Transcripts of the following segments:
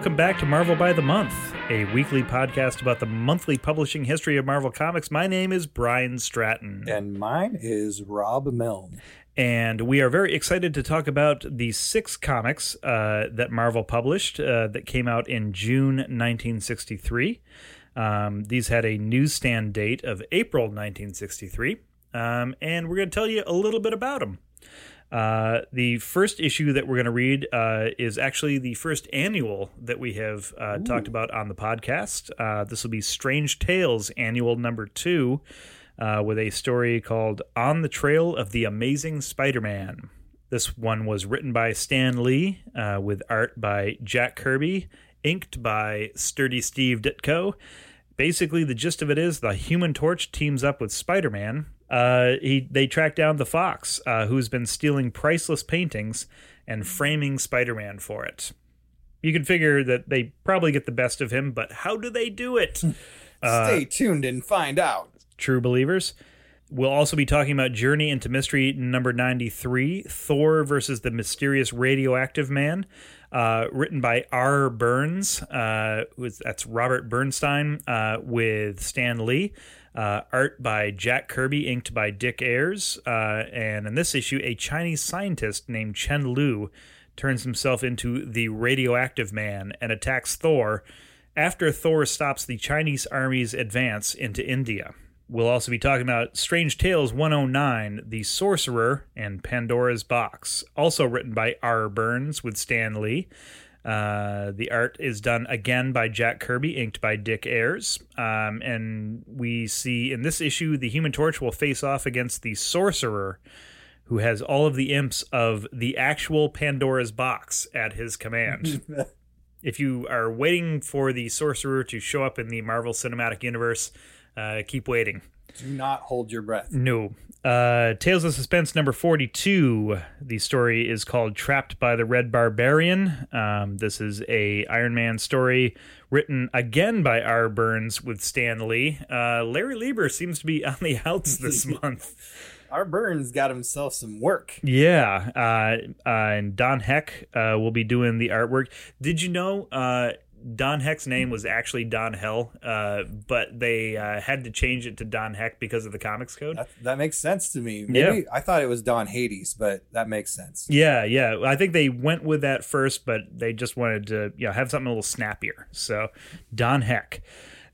Hey there, and welcome back to Marvel by the Month, a weekly podcast about the monthly publishing history of Marvel Comics. My name is Brian Stratton. And mine is Rob Milne. And we are very excited to talk about the six comics uh, that Marvel published uh, that came out in June 1963. Um, these had a newsstand date of April 1963. Um, and we're going to tell you a little bit about them. Uh, the first issue that we're going to read uh, is actually the first annual that we have uh, talked about on the podcast. Uh, this will be Strange Tales Annual Number Two, uh, with a story called On the Trail of the Amazing Spider Man. This one was written by Stan Lee, uh, with art by Jack Kirby, inked by Sturdy Steve Ditko. Basically, the gist of it is the Human Torch teams up with Spider Man uh, he they track down the fox uh, who's been stealing priceless paintings and framing Spider-Man for it. You can figure that they probably get the best of him, but how do they do it? Uh, Stay tuned and find out. True believers. We'll also be talking about Journey into Mystery number 93, Thor versus the Mysterious Radioactive Man, uh, written by R. Berns. Uh, that's Robert Bernstein uh, with Stan Lee. Uh, art by Jack Kirby, inked by Dick Ayers. Uh, and in this issue, a Chinese scientist named Chen Lu turns himself into the radioactive man and attacks Thor after Thor stops the Chinese army's advance into India. We'll also be talking about Strange Tales 109, The Sorcerer, and Pandora's Box, also written by R. Berns with Stan Lee. Uh, the art is done again by Jack Kirby, inked by Dick Ayers. Um, and we see in this issue the Human Torch will face off against the Sorcerer, who has all of the imps of the actual Pandora's box at his command. if you are waiting for the Sorcerer to show up in the Marvel Cinematic Universe, uh, keep waiting. Do not hold your breath. No. Uh, Tales of Suspense number 42. The story is called Trapped by the Red Barbarian. Um, this is a Iron Man story written again by R. Berns with Stan Lee. Uh, Larry Lieber seems to be on the outs this month. R. Berns got himself some work. Yeah. Uh, uh, and Don Heck uh, will be doing the artwork. Did you know uh, Don Heck's name was actually Don Hell, uh, but they uh, had to change it to Don Heck because of the comics code. That, that makes sense to me. Maybe Yeah. I thought it was Don Hades, but that makes sense. Yeah, yeah. I think they went with that first, but they just wanted to, you know, have something a little snappier. So, Don Heck.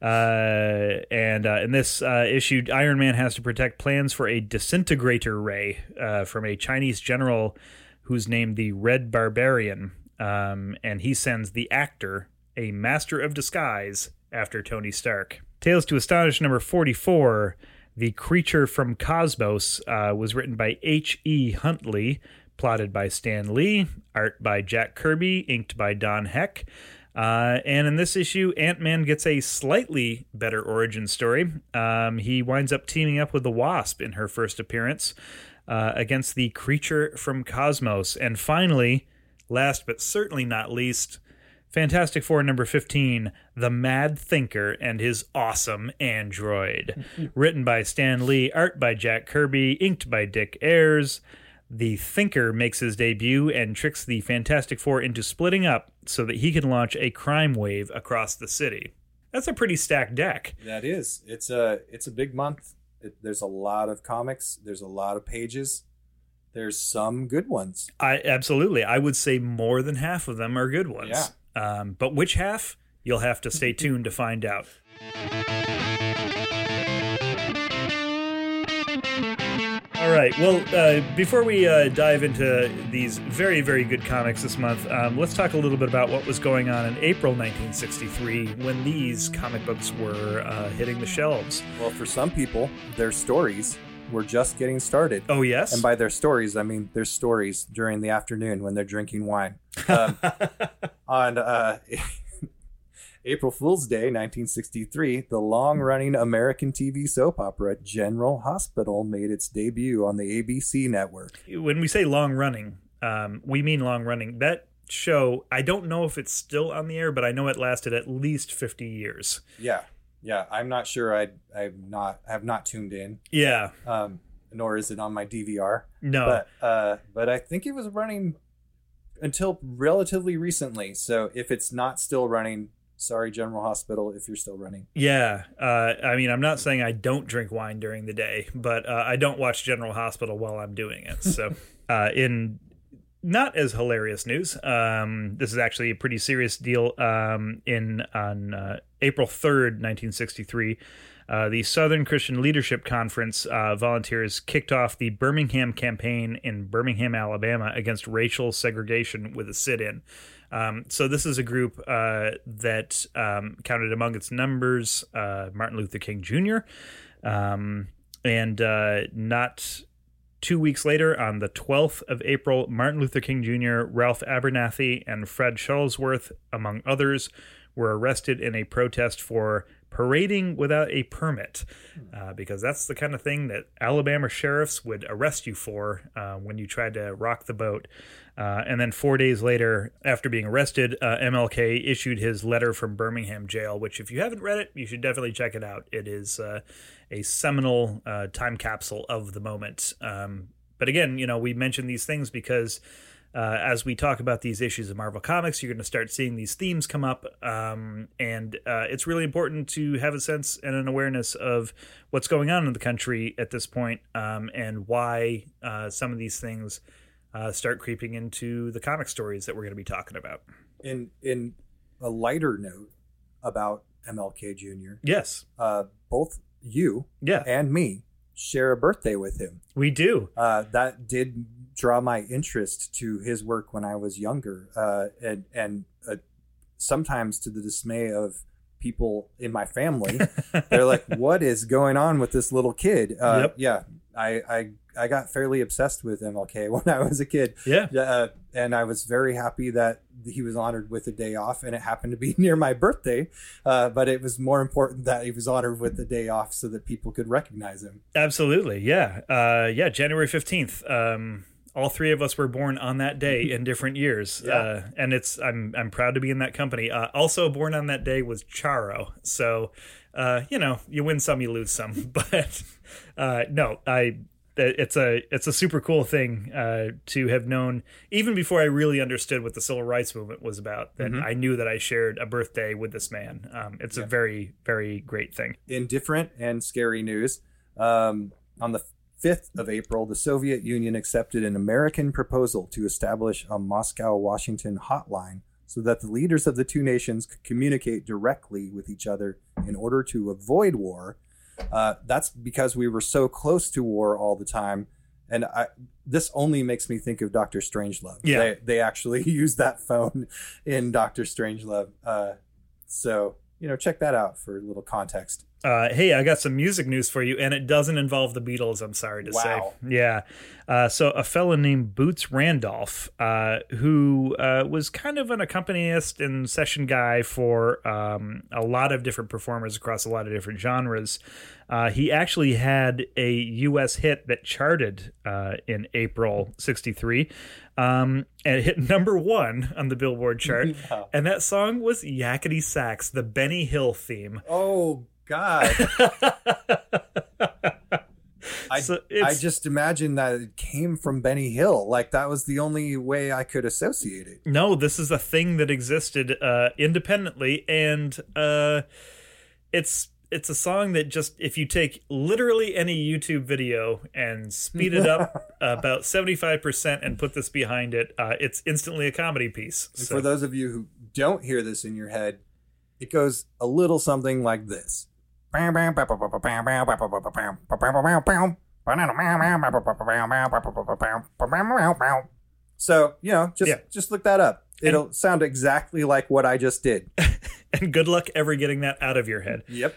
Uh, and uh, in this uh, issue, Iron Man has to protect plans for a disintegrator ray uh, from a Chinese general who's named the Red Barbarian. Um, and he sends the actor, a master of disguise, after Tony Stark. Tales to Astonish number 44. The Creature from Cosmos uh, was written by H.E. Huntley, plotted by Stan Lee, art by Jack Kirby, inked by Don Heck. Uh, and in this issue, Ant Man gets a slightly better origin story. Um, he winds up teaming up with the Wasp in her first appearance uh, against the creature from Cosmos. And finally, last but certainly not least, Fantastic Four number 15, The Mad Thinker and His Awesome Android. Written by Stan Lee, art by Jack Kirby, inked by Dick Ayers. The Thinker makes his debut and tricks the Fantastic Four into splitting up so that he can launch a crime wave across the city. That's a pretty stacked deck. That is. It's a it's a big month. It, there's a lot of comics. There's a lot of pages. There's some good ones. I absolutely. I would say more than half of them are good ones. Yeah. Um, but which half? You'll have to stay tuned to find out. All right. Well, uh, before we uh, dive into these very, very good comics this month, um, let's talk a little bit about what was going on in April 1963 when these comic books were uh, hitting the shelves. Well, for some people, their stories were just getting started. Oh, yes. And by their stories, I mean their stories during the afternoon when they're drinking wine. Um, on uh, April Fool's Day, 1963, the long running American TV soap opera General Hospital made its debut on the ABC network. when we say long running, um, we mean long running. That show, I don't know if it's still on the air, but I know it lasted at least 50 years. Yeah. Yeah. I'm not sure I I've not have not tuned in. Yeah. Um, nor is it on my DVR. No. But uh, but I think it was running until relatively recently. So if it's not still running, sorry, General Hospital, if you're still running. Yeah, uh, I mean, I'm not saying I don't drink wine during the day, but uh, I don't watch General Hospital while I'm doing it. So, uh, in not as hilarious news, um, this is actually a pretty serious deal. Um, in on uh, April 3rd, 1963. Uh, the Southern Christian Leadership Conference uh, volunteers kicked off the Birmingham campaign in Birmingham, Alabama, against racial segregation with a sit-in. Um, so this is a group uh, that um, counted among its members uh, Martin Luther King Jr. Um, and uh, not two weeks later, on the 12th of April, Martin Luther King Jr., Ralph Abernathy, and Fred Shuttlesworth, among others, were arrested in a protest for parading without a permit, uh, because that's the kind of thing that Alabama sheriffs would arrest you for uh, when you tried to rock the boat. Uh, and then four days later, after being arrested, uh, MLK issued his letter from Birmingham jail, which, if you haven't read it, you should definitely check it out. It is uh, a seminal uh, time capsule of the moment. Um, but again, you know, we mention these things because uh, as we talk about these issues of Marvel Comics, you're going to start seeing these themes come up. Um, and uh, it's really important to have a sense and an awareness of what's going on in the country at this point, um, and why uh, some of these things uh, start creeping into the comic stories that we're going to be talking about. In in a lighter note about MLK Jr., Yes. uh, both you Yeah, and me share a birthday with him. we do. Uh, that did draw my interest to his work when I was younger, uh, and and uh, sometimes to the dismay of people in my family, they're like, "What is going on with this little kid?" Uh, Yep. Yeah, I, I I got fairly obsessed with MLK when I was a kid. Yeah. Uh, and I was very happy that he was honored with a day off, and it happened to be near my birthday. Uh, but it was more important that he was honored with the day off so that people could recognize him. Absolutely, yeah, uh, yeah. January fifteenth. Um, all three of us were born on that day in different years, Yeah. uh, and it's I'm I'm proud to be in that company. Uh, also born on that day was Charo, so uh, you know you win some, you lose some. But uh, no, I it's a it's a super cool thing uh, to have known even before I really understood what the civil rights movement was about. That I knew that I shared a birthday with this man. Um, it's a very very great thing. in different and scary news, um, on the 5th of April, the Soviet Union accepted an American proposal to establish a Moscow Washington hotline so that the leaders of the two nations could communicate directly with each other in order to avoid war. Uh, that's because we were so close to war all the time. And I, this only makes me think of Doctor Strangelove. Yeah. They, they actually use that phone in Doctor Strangelove. Uh, so, you know, check that out for a little context. Uh, hey, I got some music news for you, and it doesn't involve the Beatles. I'm sorry to Wow. say. Yeah. Uh, so a fellow named Boots Randolph, uh, who uh, was kind of an accompanist and session guy for um, a lot of different performers across a lot of different genres. Uh, he actually had a U.S. hit that charted uh, in April '63, um, and it hit number one on the Billboard chart. Wow. And that song was Yakety Sax, the Benny Hill theme. Oh God! I, So I just imagined that it came from Benny Hill. Like that was the only way I could associate it. No, this is a thing that existed uh, independently, and uh, it's it's a song that just if you take literally any YouTube video and speed it up about seventy five percent and put this behind it, uh, it's instantly a comedy piece. And So- for those of you who don't hear this in your head, it goes a little something like this. So you know, just Yeah. just look that up. It'll sound exactly like what I just did. and good luck ever getting that out of your head. Yep.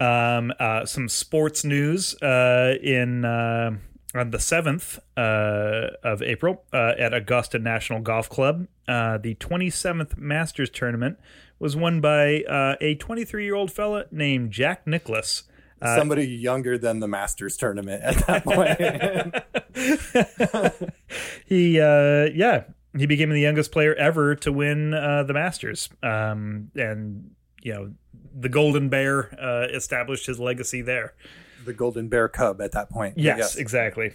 Um, uh, some sports news uh, in uh, on the seventh uh, of April uh, at Augusta National Golf Club. Uh, the twenty seventh Masters tournament was won by uh, a twenty three year old fella named Jack Nicklaus. Uh, Somebody younger than the Masters tournament at that point. he uh yeah he became the youngest player ever to win uh the masters um and you know the golden bear uh established his legacy there the Golden Bear Cub at that point. yes, exactly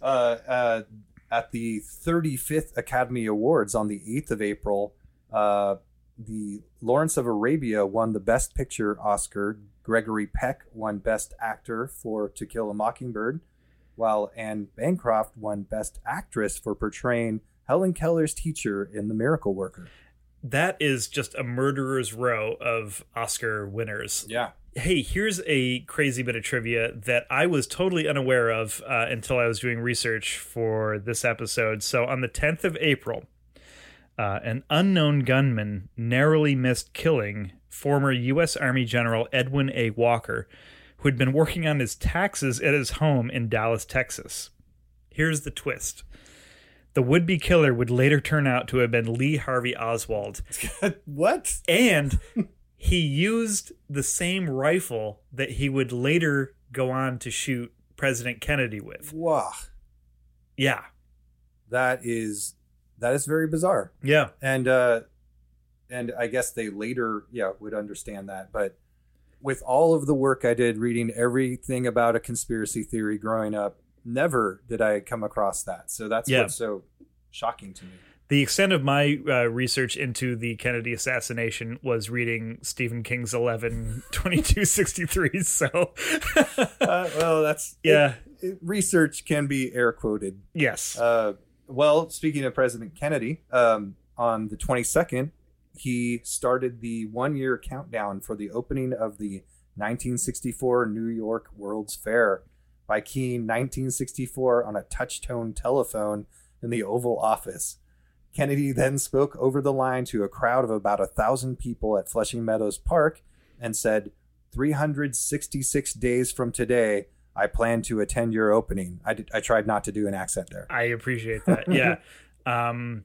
Uh, uh, At the 35th Academy Awards on the 8th of April, uh, the Lawrence of Arabia won the Best Picture Oscar. Gregory Peck won Best Actor for To Kill a Mockingbird, while Anne Bancroft won Best Actress for portraying Helen Keller's teacher in The Miracle Worker. That is just a murderer's row of Oscar winners. Yeah. Hey, here's a crazy bit of trivia that I was totally unaware of uh, until I was doing research for this episode. So, on the 10th of April, uh, an unknown gunman narrowly missed killing former U.S. Army General Edwin A. Walker, who had been working on his taxes at his home in Dallas, Texas. Here's the twist the would be killer would later turn out to have been Lee Harvey Oswald. what? And he used the same rifle that he would later go on to shoot President Kennedy with. Wow. Yeah. That is that is very bizarre. Yeah. And uh and I guess they later yeah would understand that, but with all of the work I did reading everything about a conspiracy theory growing up, never did I come across that. So that's Yeah. what's so shocking to me. The extent of my uh, research into the Kennedy assassination was reading Stephen King's 11 2263. So, Uh, well, that's yeah. it- it- research can be air quoted. Yes. Uh, well, speaking of President Kennedy, um, on the 22nd, he started the one year countdown for the opening of the 1964 New York World's Fair by keying 1964 on a touch-tone telephone in the Oval Office. Kennedy then spoke over the line to a crowd of about a thousand people at Flushing Meadows Park and said, 366 days from today, I plan to attend your opening. I, did, I tried not to do an accent there. I appreciate that. Yeah. um,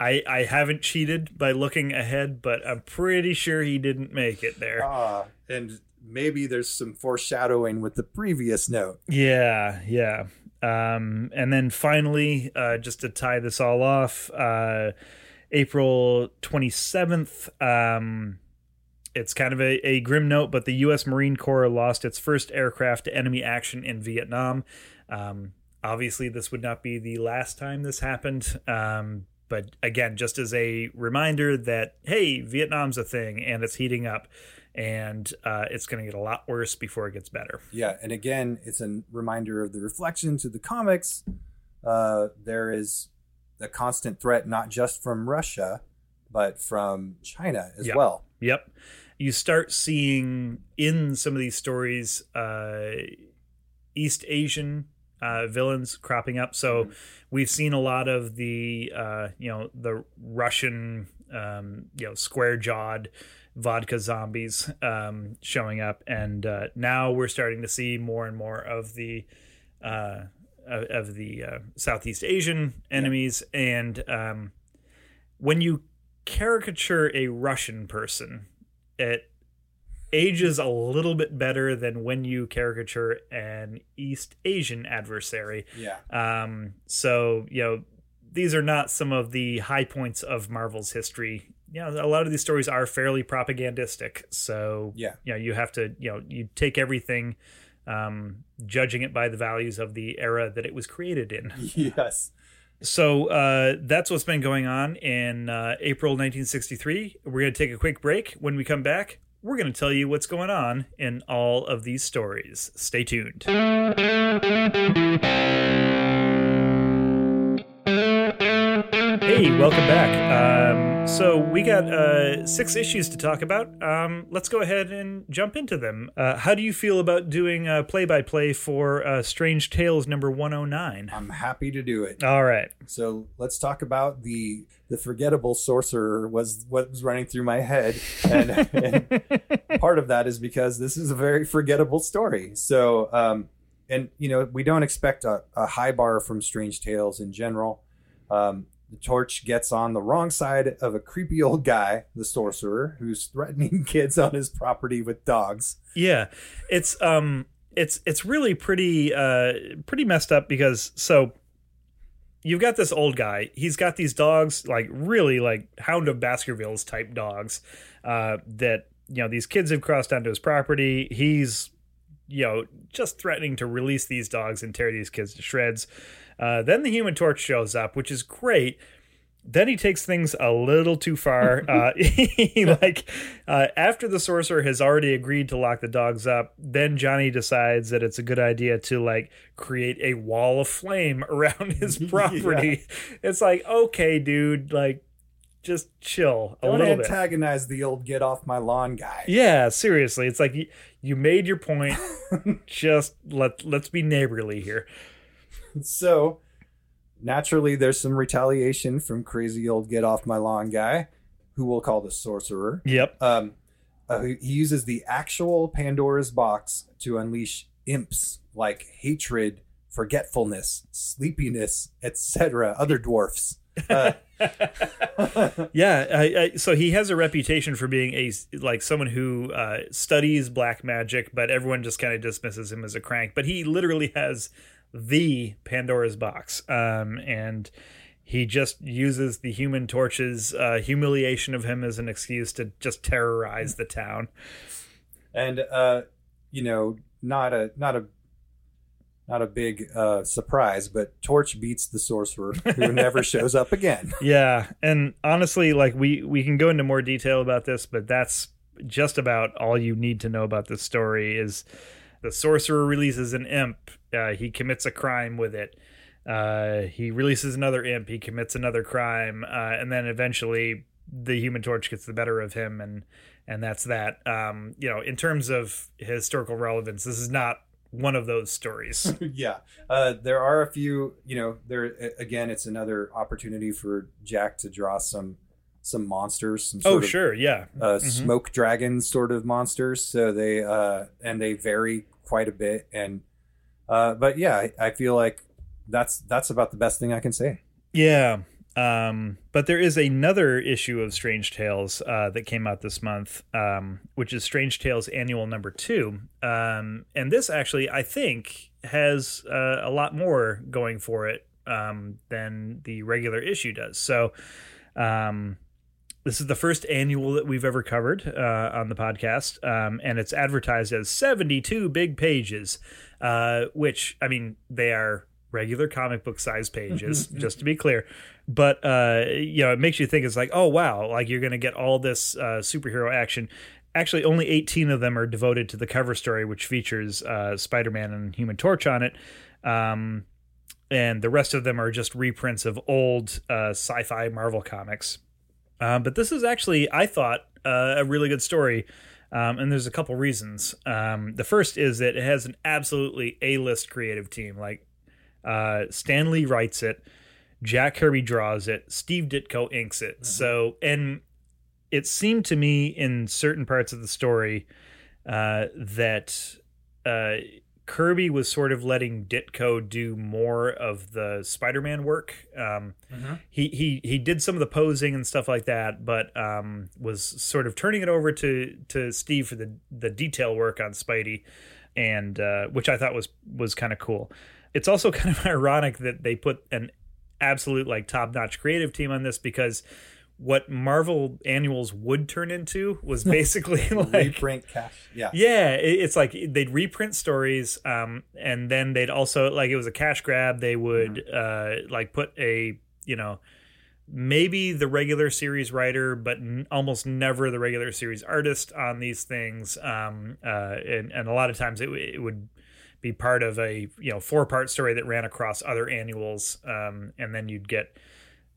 I I haven't cheated by looking ahead, but I'm pretty sure he didn't make it there. Ah, and maybe there's some foreshadowing with the previous note. Yeah, yeah. Um, and then finally, uh, just to tie this all off, uh, April 27th, um, it's kind of a, a grim note, but the U.S. Marine Corps lost its first aircraft to enemy action in Vietnam. Um, obviously, this would not be the last time this happened. Um, but again, just as a reminder that, hey, Vietnam's a thing and it's heating up and uh, it's going to get a lot worse before it gets better. Yeah, and again, it's a reminder of the reflection to the comics. Uh, there is the constant threat, not just from Russia, but from China as Yeah. well. Yep. You start seeing in some of these stories uh, East Asian uh, villains cropping up. So we've seen a lot of the uh, you know the Russian um, you know square jawed vodka zombies um, showing up, and uh, now we're starting to see more and more of the uh, of of the uh, Southeast Asian enemies. And um, when you caricature a Russian person, it ages a little bit better than when you caricature an East Asian adversary. Yeah. Um, so you know these are not some of the high points of Marvel's history. You know, a lot of these stories are fairly propagandistic. So Yeah. you know, you have to you know you take everything, um, judging it by the values of the era that it was created in. Yes. So uh, that's what's been going on in uh, April 1963. We're going to take a quick break. When we come back, we're going to tell you what's going on in all of these stories. Stay tuned. Hey, welcome back. Um, so we got uh, six issues to talk about. Um, let's go ahead and jump into them. Uh, how do you feel about doing a play-by-play for uh, Strange Tales number 109? I'm happy to do it. All right. So let's talk about the the forgettable sorcerer was what was running through my head, and, and part of that is because this is a very forgettable story. So, um, and you know, we don't expect a, a high bar from Strange Tales in general. Um, the torch gets on the wrong side of a creepy old guy, the sorcerer, who's threatening kids on his property with dogs. Yeah, it's um, it's it's really pretty uh, pretty messed up because so you've got this old guy. He's got these dogs, like really like Hound of Baskervilles type dogs, uh, that you know these kids have crossed onto his property. He's you know just threatening to release these dogs and tear these kids to shreds. Uh, then the Human Torch shows up, which is great. Then he takes things a little too far. uh, he, like uh, after the sorcerer has already agreed to lock the dogs up, then Johnny decides that it's a good idea to like create a wall of flame around his property. It's like, okay, dude, like just chill a Don't little bit. antagonize the old get off my lawn guy. Yeah, seriously, it's like you, you made your point. just let let's be neighborly here. So naturally, there's some retaliation from crazy old get off my lawn guy, who we'll call the sorcerer. Yep. Um, uh, he uses the actual Pandora's box to unleash imps like hatred, forgetfulness, sleepiness, etc. Other dwarfs. Uh, Yeah, I, I, so he has a reputation for being a like someone who uh, studies black magic, but everyone just kind of dismisses him as a crank. But he literally has the Pandora's box, um, and he just uses the Human Torch's uh, humiliation of him as an excuse to just terrorize the town. and uh, you know, not a not a not a big uh, surprise, but Torch beats the sorcerer, who never shows up again. Yeah, and honestly, like we we can go into more detail about this, but that's just about all you need to know about this story. Is the sorcerer releases an imp, uh, he commits a crime with it. Uh, he releases another imp, he commits another crime, uh, and then eventually the Human Torch gets the better of him, and and that's that. Um, you know, in terms of historical relevance, this is not one of those stories. yeah, uh, there are a few. You know, there again, it's another opportunity for Jack to draw some some monsters. Some sort oh, of, sure, yeah. uh, smoke dragon sort of monsters. So they uh, and they vary quite a bit. And uh, but yeah, I, I feel like that's that's about the best thing I can say. Yeah. Um, but there is another issue of Strange Tales uh, that came out this month, um, which is Strange Tales Annual Number Two, um, and this actually I think has uh, a lot more going for it um, than the regular issue does. So, um, this is the first annual that we've ever covered uh, on the podcast, um, and it's advertised as 72 big pages, uh, which, I mean, they are regular comic book size pages, just to be clear. But, uh, you know, it makes you think it's like, oh, wow, like you're going to get all this uh, superhero action. Actually, only 18 of them are devoted to the cover story, which features uh, Spider Man and Human Torch on it. Um, and the rest of them are just reprints of old uh, sci fi Marvel comics. Um, but this is actually, I thought, uh, a really good story. Um, and there's a couple reasons. Um, the first is that it has an absolutely A list creative team. Like uh, Stan Lee writes it, Jack Kirby draws it, Steve Ditko inks it. So, and it seemed to me in certain parts of the story uh, that uh, Kirby was sort of letting Ditko do more of the Spider-Man work. Um, He he he did some of the posing and stuff like that, but um, was sort of turning it over to to Steve for the the detail work on Spidey, and uh, which I thought was was kind of cool. It's also kind of ironic that they put an absolute like top notch creative team on this because what Marvel annuals would turn into was basically like Reprint cash. Yeah. yeah, it- it's like they'd reprint stories, um, and then they'd also like it was a cash grab. They would uh, like put a you know maybe the regular series writer, but n- almost never the regular series artist on these things. Um, uh, and and a lot of times it, w- it would be part of a you know four part story that ran across other annuals, um, and then you'd get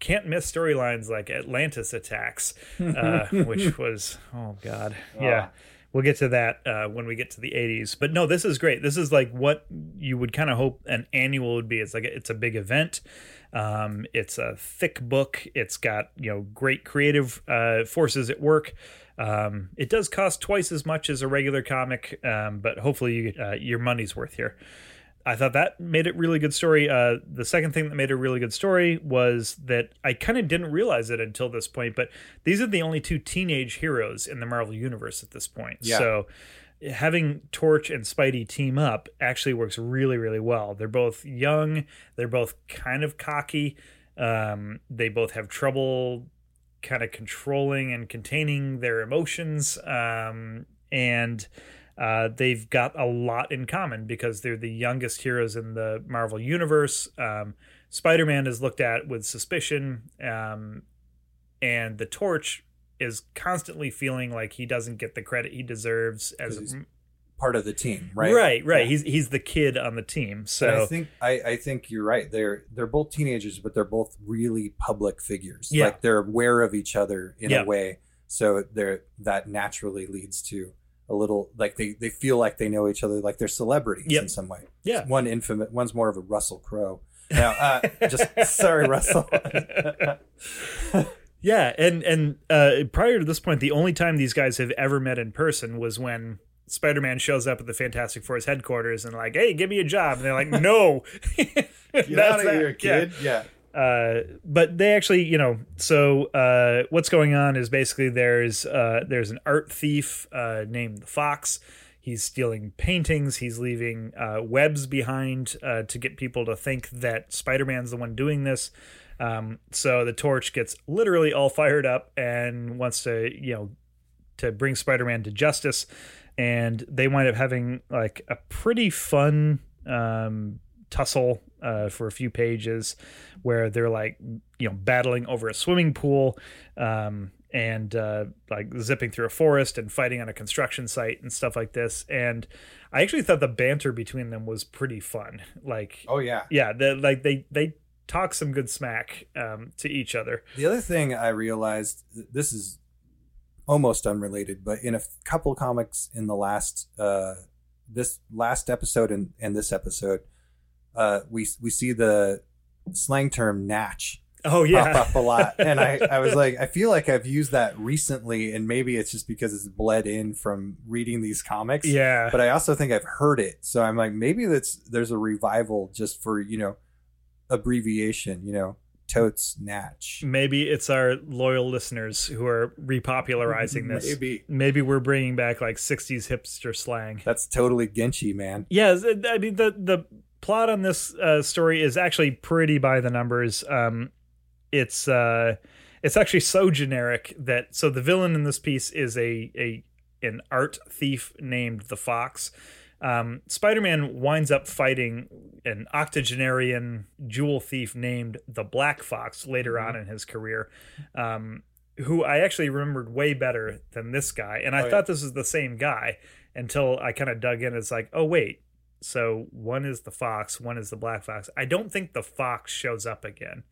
can't miss storylines like Atlantis attacks, uh, which was oh god, yeah. We'll get to that uh, when we get to the 80s. But no, this is great. This is like what you would kind of hope an annual would be. It's like it's a big event. Um, it's a thick book. It's got you know great creative uh, forces at work. Um, it does cost twice as much as a regular comic, um, but hopefully you, uh, your money's worth here. I thought that made it really good story. Uh, the second thing that made it a really good story was that I kind of didn't realize it until this point, but these are the only two teenage heroes in the Marvel universe at this point. Yeah. So having Torch and Spidey team up actually works really, really well. They're both young. They're both kind of cocky. Um, they both have trouble kind of controlling and containing their emotions. Um, and uh, they've got a lot in common because they're the youngest heroes in the Marvel universe. Um, Spider-Man is looked at with suspicion, um, and the Torch is constantly feeling like he doesn't get the credit he deserves as part of the team, right? right, right. Yeah. He's he's the kid on the team. And So I think I, I think you're right. They're they're both teenagers, but they're both really public figures. Yeah. Like they're aware of each other in Yeah. a way. So they're that naturally leads to a little like they, they feel like they know each other, like they're celebrities Yep. in some way. Yeah. One infamous one's more of a Russell Crowe. Now uh, just sorry, Russell. Yeah, and and uh, prior to this point, the only time these guys have ever met in person was when Spider-Man shows up at the Fantastic Four's headquarters and like, "Hey, give me a job," and they're like, "No, Get That's out of that. here, Yeah. kid. Yeah. Uh, but they actually, you know, so uh, what's going on is basically there's uh, there's an art thief uh, named the Fox. He's stealing paintings. He's leaving uh, webs behind to get people to think that Spider-Man's the one doing this. Um, so the Torch gets literally all fired up and wants to, you know, to bring Spider-Man to justice. And they wind up having like a pretty fun um, tussle uh, for a few pages where they're like you know battling over a swimming pool um, and uh, like zipping through a forest and fighting on a construction site and stuff like this. And i actually thought the banter between them was pretty fun. Like Oh yeah. yeah the, like they they talk some good smack um, to each other. The other thing I realized, this is almost unrelated, but in a couple comics in the last uh, this last episode and, and this episode, uh, we we see the slang term "natch" oh pop yeah up a lot, and I I was like, I feel like I've used that recently, and maybe it's just because it's bled in from reading these comics. yeah. But I also think I've heard it, so I'm like, maybe that's there's a revival just for you know abbreviation, you know, totes natch. maybe it's our loyal listeners who are repopularizing this. Maybe. Maybe we're bringing back like 60s hipster slang. That's totally genchi man. Yeah, I mean the the plot on this uh, story is actually pretty by the numbers. Um, it's uh, it's actually so generic that so the villain in this piece is a a an art thief named the Fox. Um, Spider-Man winds up fighting an octogenarian jewel thief named the Black Fox later on in his career, um, who I actually remembered way better than this guy, and I Oh, yeah. thought this was the same guy until I kind of dug in. It's like, oh wait, so one is the fox, one is the black fox. I don't think the fox shows up again.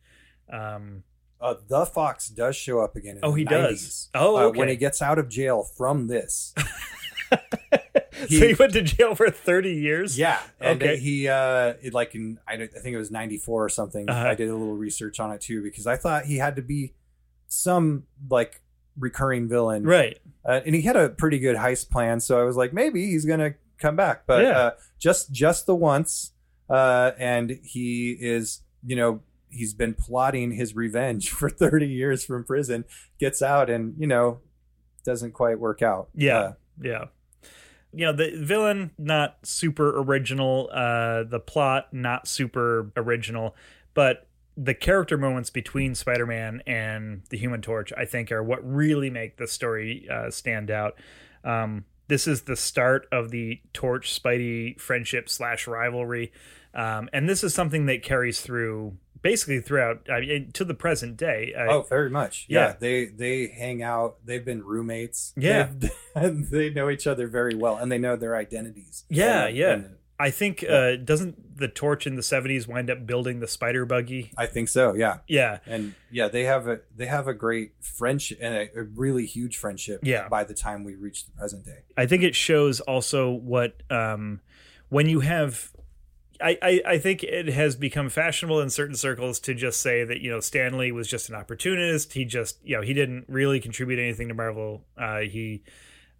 Um, Uh, the Fox does show up again. In Oh, he 90s. does? Oh, Uh, okay. when he gets out of jail from this, so He- he went to jail for thirty years. yeah, and Okay. he uh, it, like in I, I think it was '94 or something. Uh-huh. I did a little research on it too because I thought he had to be some like recurring villain, right. uh, and he had a pretty good heist plan. So I was like, maybe he's gonna come back, but Yeah. uh, just just the once, uh, and he is, you know, he's been plotting his revenge for thirty years from prison. Gets out, and you know, doesn't quite work out. Yeah. Uh, Yeah. You know, the villain not super original, uh the plot not super original, but the character moments between Spider-Man and the Human Torch, I think, are what really make the story uh, stand out. Um, this is the start of the Torch Spidey friendship slash rivalry, um, and this is something that carries through basically throughout I mean, to the present day. Oh, very much. Yeah. Yeah. they they hang out. They've been roommates. Yeah. They know each other very well, and they know their identities. Yeah, And- yeah. and I think uh, doesn't the Torch in the '70s wind up building the Spider Buggy? I think so. Yeah, Yeah, and yeah, they have a they have a great friendship and a, a really huge friendship. Yeah. by the time we reach the present day. I think it shows also what um, when you have. I, I, I think it has become fashionable in certain circles to just say that you know Stan Lee was just an opportunist. He just you know he didn't really contribute anything to Marvel. Uh, he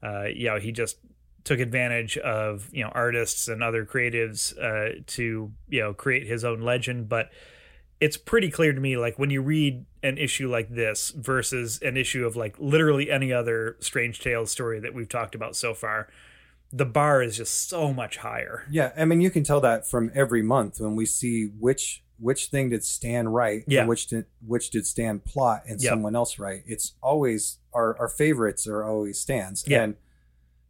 uh, you know he just took advantage of you know artists and other creatives uh, to you know create his own legend. But it's pretty clear to me like when you read an issue like this versus an issue of like literally any other Strange Tales story that we've talked about so far, the bar is just so much higher. Yeah, I mean, you can tell that from every month when we see which which thing did Stan write, Yeah. and which did which did Stan plot and Yep. someone else write. It's always our our favorites are always Stan's. Yeah. and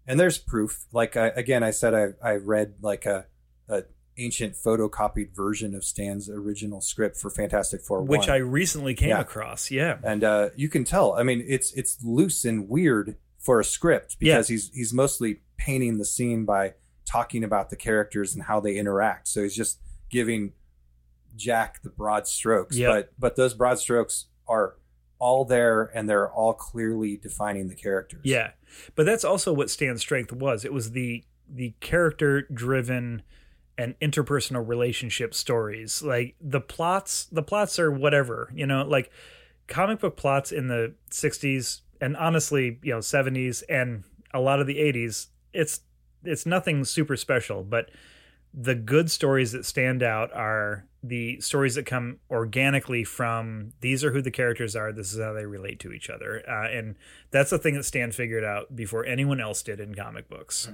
and there's proof. Like I, again, I said I I read like a a ancient photocopied version of Stan's original script for Fantastic Four, which 1. I recently came Yeah. across. Yeah, and uh, you can tell. I mean, it's it's loose and weird for a script because he's he's mostly painting the scene by talking about the characters and how they interact. So he's just giving Jack the broad strokes, Yep. but but those broad strokes are all there and they're all clearly defining the characters. yeah. But that's also what Stan's strength was. It was the the character driven and interpersonal relationship stories. Like the plots, the plots are whatever. You know, like comic book plots in the '60s and honestly, you know, '70s and a lot of the '80s. It's it's nothing super special, but the good stories that stand out are the stories that come organically from these are who the characters are this is how they relate to each other uh, and that's the thing that stan figured out before anyone else did in comic books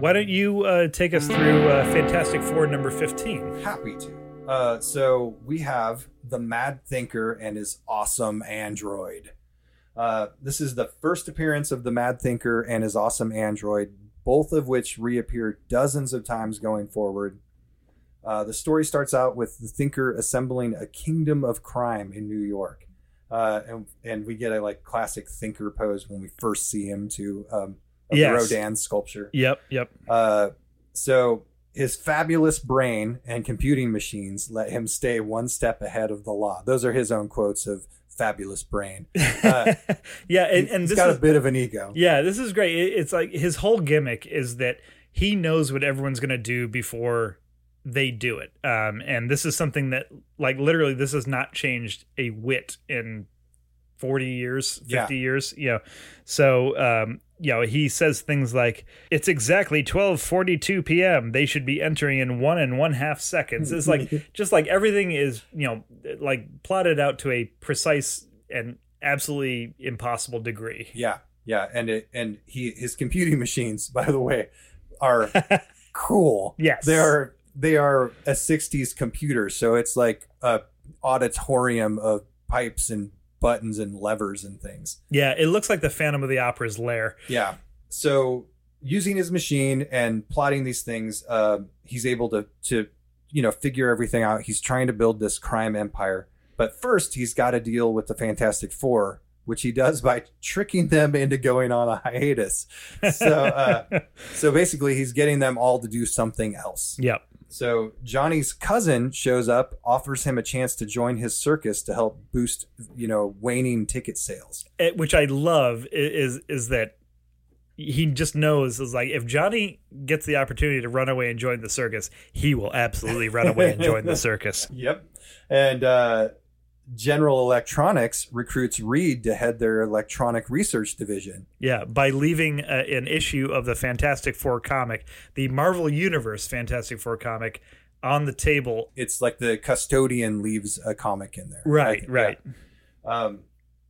why don't you uh, take us through uh, fantastic four number 15 Happy to. Uh, so we have the Mad Thinker and his awesome android. Uh, this is the first appearance of the Mad Thinker and his awesome android, both of which reappear dozens of times going forward. Uh, the story starts out with the Thinker assembling a kingdom of crime in New York, uh, and and we get a like classic Thinker pose when we first see him to um, Yes. Rodin sculpture. yep yep Uh, so his fabulous brain and computing machines let him stay one step ahead of the law. Those are his own quotes of fabulous brain. Uh, yeah and, and he's this got is a bit of an ego. Yeah, this is great. It's like his whole gimmick is that he knows what everyone's going to do before they do it. Um, and this is something that, like, literally, this has not changed a whit in 40 years, 50 Yeah. years. You know, so, um, you know, he says things like, it's exactly 1242 p.m. They should be entering in one and one half seconds. It's like, just like everything is, you know, like plotted out to a precise and absolutely impossible degree. Yeah, yeah, and it, and he his computing machines, by the way, are cool. Yes. they are they are a '60s computer, so it's like a auditorium of pipes and buttons and levers and things. Yeah, it looks like the Phantom of the Opera's lair. Yeah. So using his machine and plotting these things, uh, he's able to to you know figure everything out. He's trying to build this crime empire, but first he's got to deal with the Fantastic Four, which he does by tricking them into going on a hiatus. So uh, so basically, he's getting them all to do something else. Yep. So Johnny's cousin shows up, offers him a chance to join his circus to help boost you know waning ticket sales. It- which I love is is that he just knows is like if Johnny gets the opportunity to run away and join the circus, he will absolutely run away and join the circus. Yep. And uh, General Electronics recruits Reed to head their electronic research division. Yeah, by leaving uh, an issue of the Fantastic Four comic, the Marvel Universe Fantastic Four comic, on the table. It's like the custodian leaves a comic in there. Right, Like, right. yeah. Um,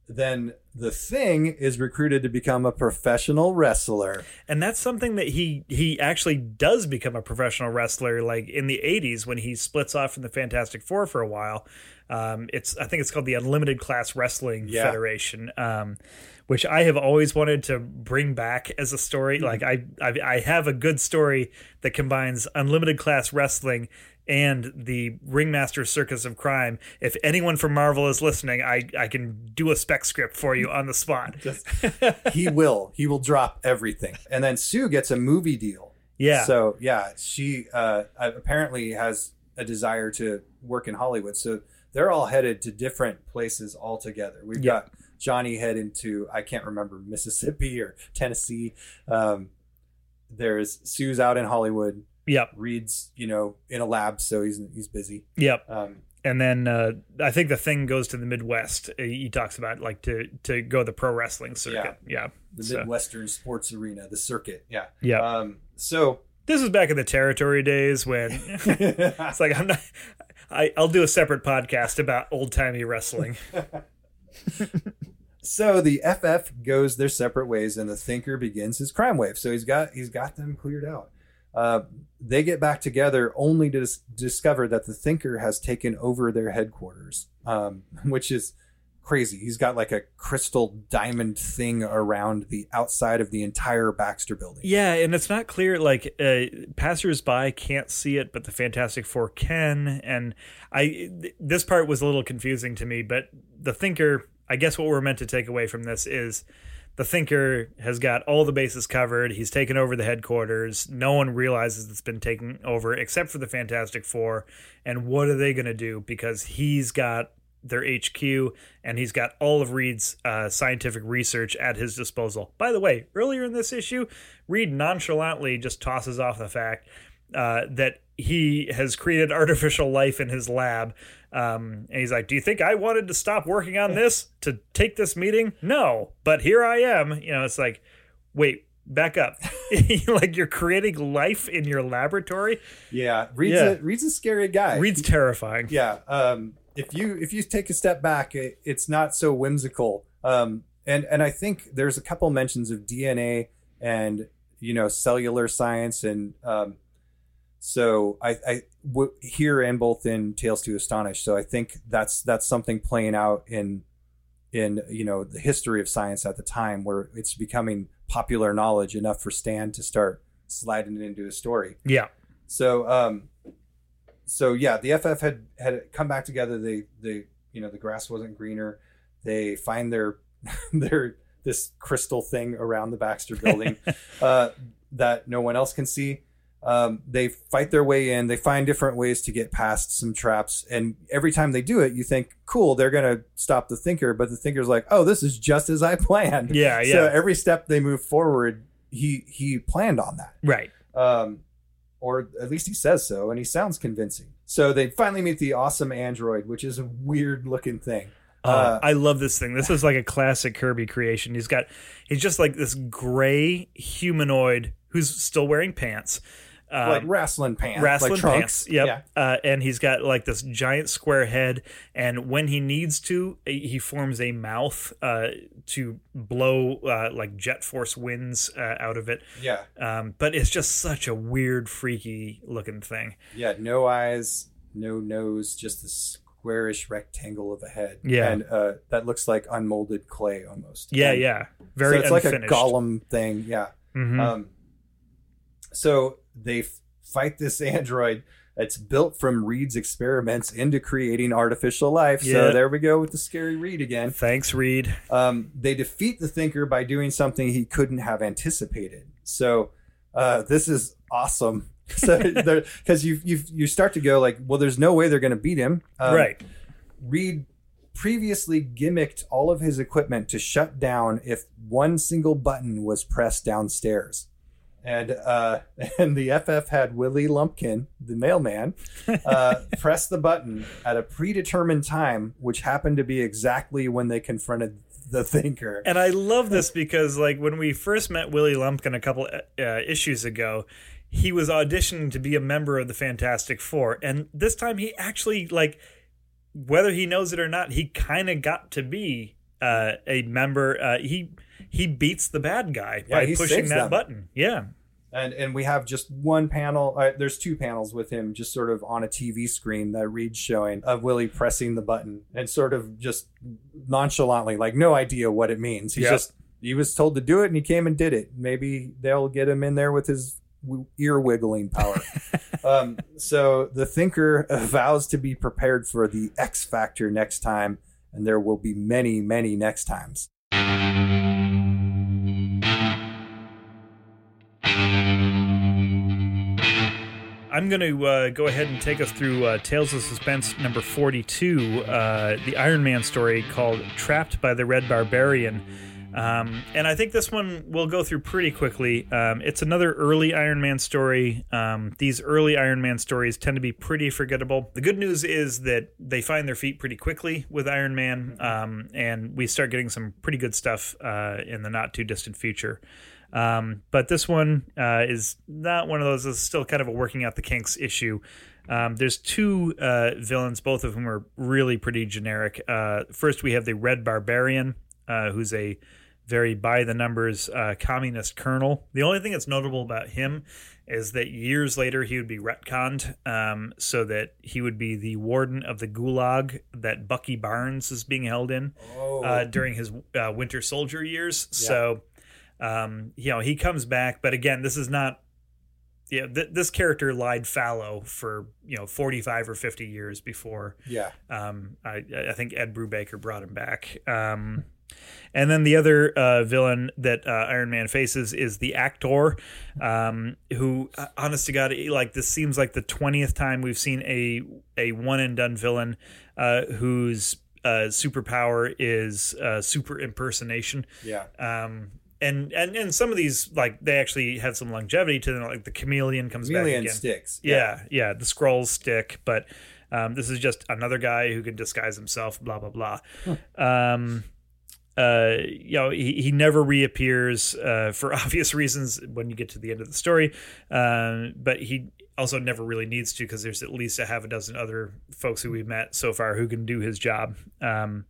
then the thing is recruited to become a professional wrestler. and that's something that he he actually does become a professional wrestler like in the 80s when he splits off from the fantastic four for a while um, it's i think it's called the unlimited class wrestling Yeah. federation um, which i have always wanted to bring back as a story like I, I i have a good story that combines unlimited class wrestling and the ringmaster circus of crime if anyone from marvel is listening i i can do a spec script for you on the spot He will. He will drop everything. And then Sue gets a movie deal. yeah So yeah, she uh, apparently has a desire to work in Hollywood. So they're all headed to different places altogether. We've Yeah. got Johnny heading to I can't remember Mississippi or Tennessee. Um, there's Sue's out in Hollywood. yep Reed's you know in a lab, so he's he's busy. yep Um, and then uh, I think the thing goes to the Midwest. Uh, He talks about like to to go the pro wrestling circuit. Yeah, the So, Midwestern Sports Arena, the circuit. Yeah. yeah. Um, so this is back in the territory days when it's like I'm not. I, I'll do a separate podcast about old timey wrestling. So the FF goes their separate ways, and the Thinker begins his crime wave. So he's got he's got them cleared out. Uh, they get back together only to dis- discover that the Thinker has taken over their headquarters, um, which is crazy. He's got like a crystal diamond thing around the outside of the entire Baxter building. Yeah, and it's not clear. Like uh, passersby can't see it, but the Fantastic Four can. And I, th- this part was a little confusing to me. But the Thinker, I guess, what we're meant to take away from this is the Thinker has got all the bases covered. He's taken over the headquarters. No one realizes it's been taken over except for the Fantastic Four. And what are they going to do? Because he's got their HQ, and he's got all of Reed's uh, scientific research at his disposal. By the way, earlier in this issue, Reed nonchalantly just tosses off the fact uh, that he has created artificial life in his lab. Um, and he's like, Do you think I wanted to stop working on this to take this meeting? No, but here I am. You know, it's like, wait, back up. like you're creating life in your laboratory. Yeah, Reed's, Yeah. A, Reed's a scary guy. Reed's terrifying. yeah um if you if you take a step back it, it's not so whimsical. Um and and i think there's a couple mentions of dna and you know cellular science and um so i i w- here and both in tales to astonish. So i think that's that's something playing out in in you know the history of science at the time where it's becoming popular knowledge enough for stan to start sliding it into a story. Yeah. so um so yeah, the FF had had come back together. They they you know the grass wasn't greener. They find their their this crystal thing around the Baxter building uh, that no one else can see. Um, they fight their way in. They find different ways to get past some traps, and every time they do it, you think, "Cool, they're gonna stop the Thinker." But the Thinker's like, "Oh, this is just as I planned." Yeah, yeah. So every step they move forward, he he planned on that Right. um, or at least he says so, and he sounds convincing. So they finally meet the awesome android, which is a weird looking thing. Uh, Uh, I love this thing. This is like a classic Kirby creation. He's got he's just like this gray humanoid who's still wearing pants. Um, like wrestling pants, wrestling like trunks. pants. Yep. Yeah. Uh, and he's got like this giant square head, and when he needs to, he forms a mouth uh, to blow uh, like jet force winds uh, out of it. Yeah. Um, but it's just such a weird, freaky looking thing. Yeah. No eyes, no nose, just this squarish rectangle of a head. Yeah. And uh, that looks like unmolded clay almost. Yeah, And yeah, very so it's like a unfinished. golem thing. Yeah. Mhm. Um, so they f- fight this android that's built from Reed's experiments into creating artificial life. Yeah. So there we go with the scary Reed again. Thanks, Reed. Um, they defeat the Thinker by doing something he couldn't have anticipated. So uh, this is awesome. So because you you you start to go like, well, there's no way they're going to beat him. Um, right. Reed previously gimmicked all of his equipment to shut down if one single button was pressed downstairs. And uh, and the FF had Willie Lumpkin, the mailman, uh, press the button at a predetermined time, which happened to be exactly when they confronted the Thinker. And I love this because, like, when we first met Willie Lumpkin a couple uh, issues ago, he was auditioning to be a member of the Fantastic Four, and this time he actually, like, whether he knows it or not, he kind of got to be uh, a member. Uh, he he beats the bad guy Yeah, by pushing that them. button. Yeah, and and we have just one panel. Uh, there's two panels with him, just sort of on a TV screen that Reed's showing of Willie pressing the button and sort of just nonchalantly, like no idea what it means. He's just he was told to do it and he came and did it. Maybe they'll get him in there with his ear wiggling power. um, so the thinker vows to be prepared for the X factor next time, and there will be many, many next times. I'm going to uh, go ahead and take us through uh, Tales of Suspense number 42, uh, the Iron Man story called Trapped by the Red Barbarian. Um, and I think this one we'll go through pretty quickly. Um, it's another early Iron Man story. Um, these early Iron Man stories tend to be pretty forgettable. The good news is that they find their feet pretty quickly with Iron Man, um, and we start getting some pretty good stuff uh, in the not too distant future. Um, but this one uh, is not one of those. It's still kind of a working out the kinks issue. Um, there's two uh, villains, both of whom are really pretty generic. Uh, first, we have the Red Barbarian, uh, who's a very by the numbers uh, communist colonel. The only thing that's notable about him is that years later he would be retconned um, so that he would be the warden of the gulag that Bucky Barnes is being held in Oh, uh, during his uh, Winter Soldier years. So, um, you know, he comes back, but again, this is not. Yeah, th- this character lied fallow for you know forty five or fifty years before yeah. um, I, I think Ed Brubaker brought him back. Um, and then the other uh, villain that uh, Iron Man faces is the Actor, um, who, uh, honest to God, like this seems like the twentieth time we've seen a a one and done villain uh, whose uh, superpower is uh, super impersonation. Yeah. Um, and, and and some of these like they actually have some longevity to them. Like the chameleon comes back again. sticks. Yeah, yeah, the scrolls stick, but um, this is just another guy who can disguise himself. Blah blah blah. Um, uh, you know, he, he never reappears uh, for obvious reasons when you get to the end of the story. Um, but he also never really needs to because there's at least a half a dozen other folks who we've met so far who can do his job. Um,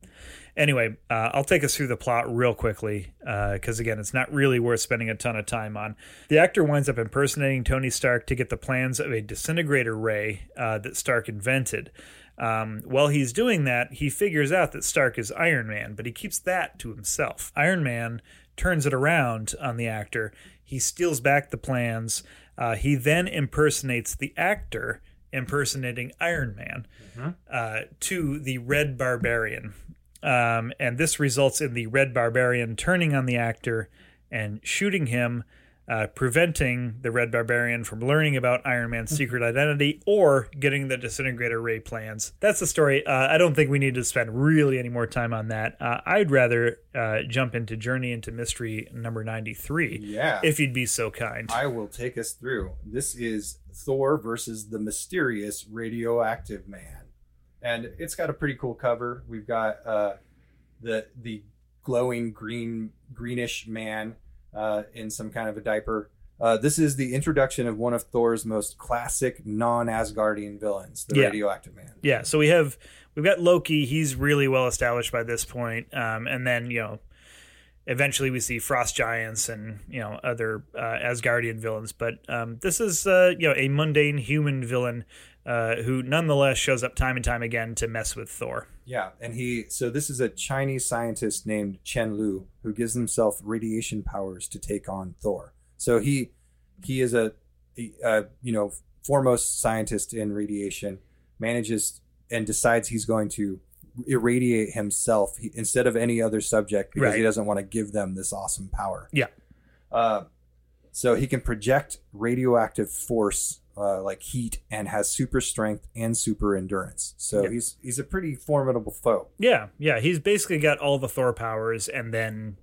anyway, uh, I'll take us through the plot real quickly because, again, it's not really worth spending a ton of time on. The actor winds up impersonating Tony Stark to get the plans of a disintegrator ray uh, that Stark invented. Um, while he's doing that, he figures out that Stark is Iron Man, but he keeps that to himself. Iron Man turns it around on the actor. He steals back the plans. Uh, he then impersonates the actor impersonating Iron Man uh, to the Red Barbarian. Um, and this results in the Red Barbarian turning on the actor and shooting him, uh, preventing the Red Barbarian from learning about Iron Man's secret identity or getting the disintegrator ray plans. That's the story. Uh, I don't think we need to spend really any more time on that. Uh, I'd rather uh, jump into Journey into Mystery number 93, Yeah. if you'd be so kind. I will take us through. This is Thor versus the mysterious radioactive man. And it's got a pretty cool cover. We've got uh, the the glowing green greenish man uh, in some kind of a diaper. Uh, this is the introduction of one of Thor's most classic non-Asgardian villains, the Yeah. radioactive man. yeah so we have we've got loki he's really well established by this point um, and then you know eventually we see frost giants and you know other uh, asgardian villains but um, this is uh, you know a mundane human villain uh, who nonetheless shows up time and time again to mess with thor Yeah, and he so this is a Chinese scientist named Chen Lu who gives himself radiation powers to take on Thor. So he he is a, a, you know foremost scientist in radiation, manages and decides he's going to irradiate himself he, instead of any other subject because he doesn't want to give them this awesome power. Yeah. Uh, so he can project radioactive force uh, like heat and has super strength and super endurance. So Yep. he's he's a pretty formidable foe. yeah yeah he's basically got all the thor powers and then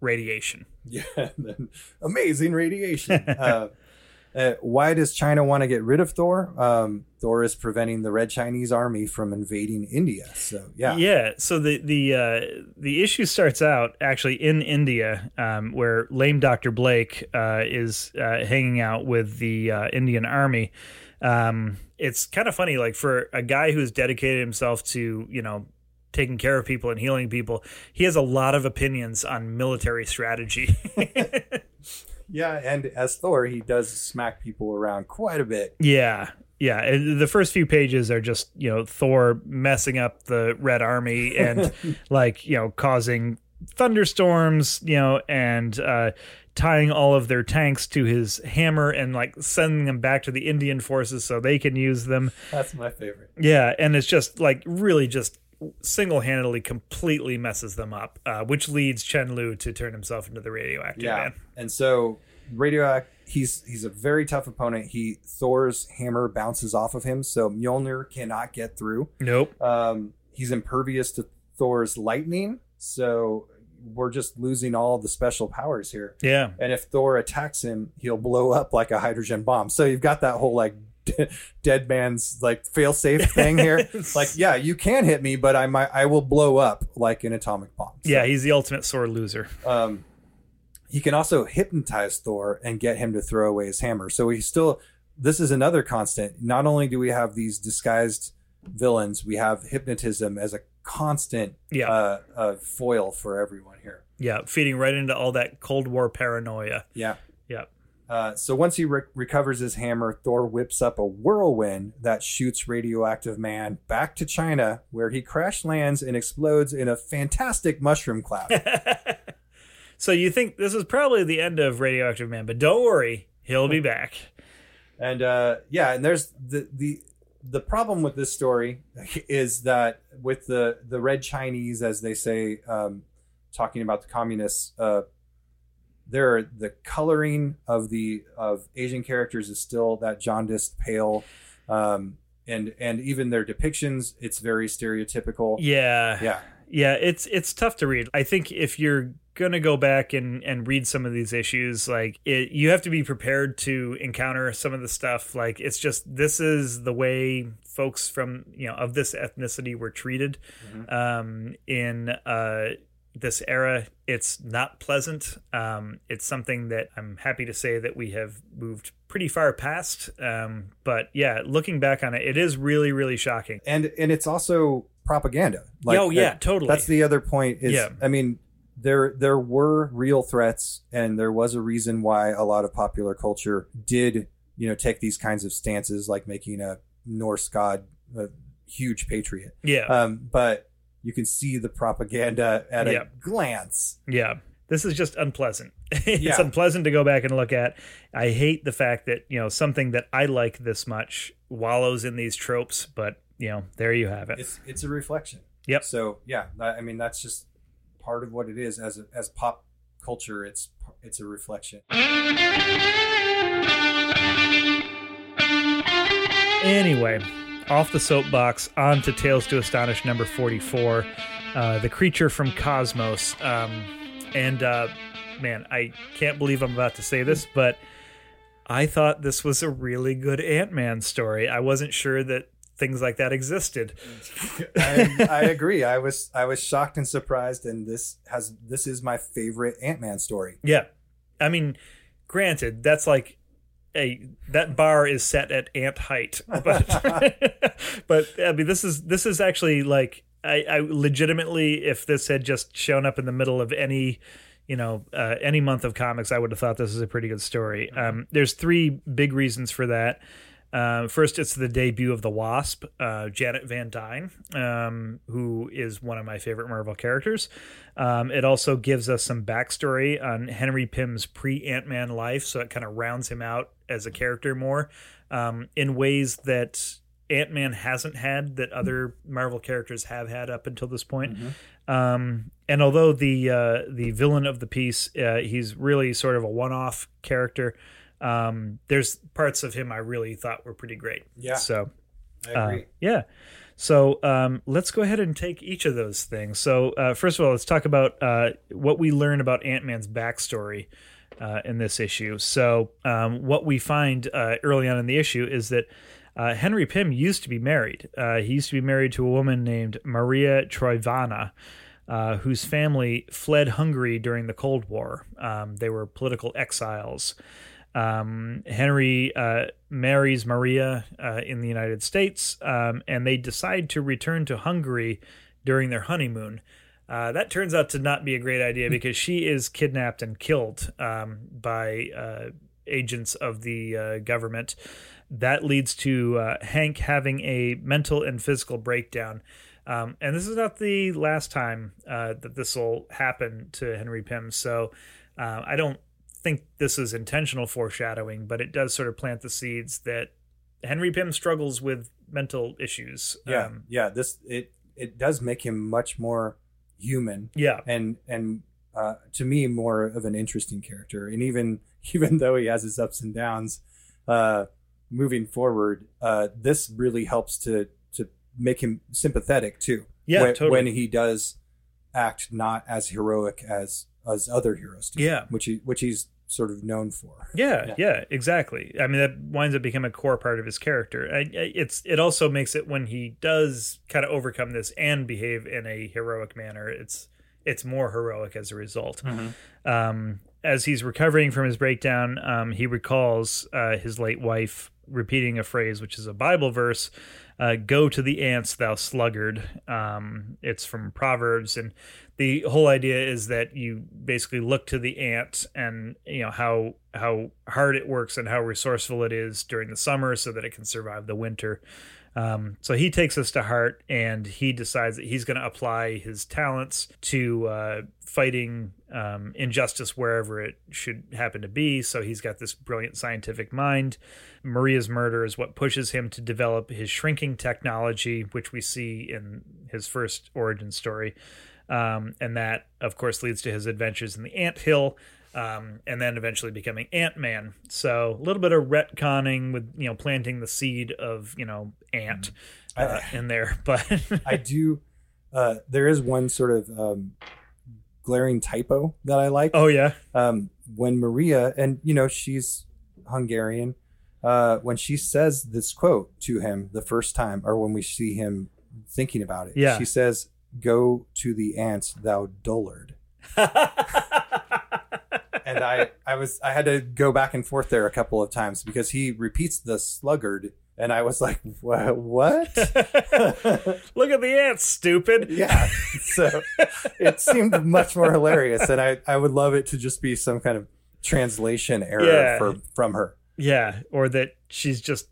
radiation Yeah, and then amazing radiation. uh, uh, why does China want to get rid of Thor? Um, Thor is preventing the Red Chinese army from invading India. So yeah, Yeah. So the the uh, the issue starts out actually in India, um, where lame Doctor Blake uh, is uh, hanging out with the uh, Indian army. Um, it's kind of funny, like for a guy who's dedicated himself to you know taking care of people and healing people, he has a lot of opinions on military strategy. yeah, and as Thor, he does smack people around quite a bit. Yeah. Yeah, and the first few pages are just, you know, Thor messing up the Red Army and like, you know, causing thunderstorms, you know, and uh tying all of their tanks to his hammer and like sending them back to the Indian forces so they can use them. That's my favorite. Yeah, and it's just like really just single-handedly completely messes them up, uh, which leads Chen Lu to turn himself into the radioactive Yeah, man. and so radioact. He's he's a very tough opponent. He Thor's hammer bounces off of him, so Mjolnir cannot get through. Nope. Um, he's impervious to Thor's lightning, so we're just losing all the special powers here. Yeah. And if Thor attacks him, he'll blow up like a hydrogen bomb. So you've got that whole like dead man's like fail safe thing here. like, yeah, you can hit me, but I might I will blow up like an atomic bomb. So, Yeah, he's the ultimate sore loser. Um, he can also hypnotize Thor and get him to throw away his hammer. So he still. This is another constant. Not only do we have these disguised villains, we have hypnotism as a constant Yeah. uh, uh, foil for everyone here. Yeah, feeding right into all that Cold War paranoia. Yeah. Yeah. Uh, so once he re- recovers his hammer, Thor whips up a whirlwind that shoots Radioactive Man back to China, where he crash lands and explodes in a fantastic mushroom cloud. So you think this is probably the end of Radioactive Man, but don't worry, he'll be back. and uh, yeah, and there's the the the problem with this story is that with the the red Chinese, as they say, um, talking about the communists, uh, there the coloring of the of Asian characters is still that jaundiced pale, um, and and even their depictions, it's very stereotypical. Yeah. Yeah, Yeah, it's it's tough to read. I think if you're gonna go back and and read some of these issues, like it, you have to be prepared to encounter some of the stuff. Like it's just this is the way folks from you know of this ethnicity were treated um, in uh, this era. It's not pleasant. Um, it's something that I'm happy to say that we have moved pretty far past. Um, but yeah, looking back on it, it is really really shocking. and and it's also propaganda. Like oh yeah, that- totally. That's the other point. Is Yeah. I mean, there there were real threats, and there was a reason why a lot of popular culture did you know take these kinds of stances, like making a Norse god a huge patriot. yeah. Um, but you can see the propaganda at a glance. Yeah. This is just unpleasant. it's Yeah. unpleasant to go back and look at. I hate the fact that, you know, something that I like this much wallows in these tropes, but, you know, there you have it. It's it's a reflection. Yep. So yeah, I mean that's just part of what it is as a, as pop culture. It's it's a reflection. Anyway, off the soapbox, on to Tales to Astonish number 44, uh, The Creature from Cosmos. Um, and, uh, man, I can't believe I'm about to say this, but I thought this was a really good Ant Man story. I wasn't sure that things like that existed. I, I agree. I was I was shocked and surprised, and this has this is my favorite Ant Man story. Yeah. I mean, granted, that's like a that bar is set at ant height. But but I mean this is this is actually like I, I legitimately if this had just shown up in the middle of any you know uh, any month of comics I would have thought this is a pretty good story. Um, there's three big reasons for that. Uh, first, it's the debut of the Wasp, uh, Janet Van Dyne, um, who is one of my favorite Marvel characters. Um, it also gives us some backstory on Henry Pym's pre Ant Man life, so it kind of rounds him out as a character more um, in ways that Ant Man hasn't had, that other Marvel characters have had up until this point. Um, and although the uh, the villain of the piece, uh, he's really sort of a one off character. Um, there's parts of him I really thought were pretty great. Yeah. So I uh, yeah. So um, let's go ahead and take each of those things. So uh, first of all, let's talk about uh, what we learn about Ant Man's backstory uh, in this issue. So um, what we find uh, early on in the issue is that uh, Henry Pym used to be married. Uh, he used to be married to a woman named Maria Troivana. Uh, whose family fled Hungary during the Cold War. Um, they were political exiles. Um, Henry uh, marries Maria uh, in the United States, um, and they decide to return to Hungary during their honeymoon. Uh, that turns out to not be a great idea because she is kidnapped and killed um, by uh, agents of the uh, government. That leads to uh, Hank having a mental and physical breakdown. Um, and this is not the last time uh, that this will happen to Henry Pym. So uh, I don't think this is intentional foreshadowing, but it does sort of plant the seeds that Henry Pym struggles with mental issues. Yeah, Um, yeah. This it it does make him much more human yeah. and and uh, to me more of an interesting character. And even even though he has his ups and downs, uh, moving forward, uh, this really helps to to make him sympathetic too. Yeah, when, totally. when he does act not as heroic as as other heroes do. Yeah. which he which he's sort of known for. Yeah, Yeah. yeah, exactly. I mean, that winds up becoming a core part of his character. I, I- it's it also makes it when he does kind of overcome this and behave in a heroic manner. It's it's more heroic as a result. Um, as he's recovering from his breakdown, um, he recalls uh, his late wife repeating a phrase, which is a Bible verse. Uh, Go to the ants, thou sluggard. Um, it's from Proverbs, and the whole idea is that you basically look to the ant and you know how how hard it works and how resourceful it is during the summer, so that it can survive the winter. Um, so he takes this to heart and he decides that he's going to apply his talents to uh, fighting um, injustice wherever it should happen to be. So he's got this brilliant scientific mind. Maria's murder is what pushes him to develop his shrinking technology, which we see in his first origin story. Um, and that, of course, leads to his adventures in the ant hill um, and then eventually becoming Ant Man. So a little bit of retconning with you know planting the seed of you know ant Mm-hmm. uh, in there, but I do. Uh, there is one sort of um, glaring typo that I like. oh yeah, Um, when Maria, and you know, she's Hungarian, uh, when she says this quote to him the first time, or when we see him thinking about it, Yeah. she says, Go to the ants, thou dullard. And I, I was, I had to go back and forth there a couple of times because he repeats the sluggard, and I was like, "Wha- What? Look at the ants, stupid. yeah so it seemed much more hilarious and i i would love it to just be some kind of translation error Yeah. for, from her Yeah, or that she's just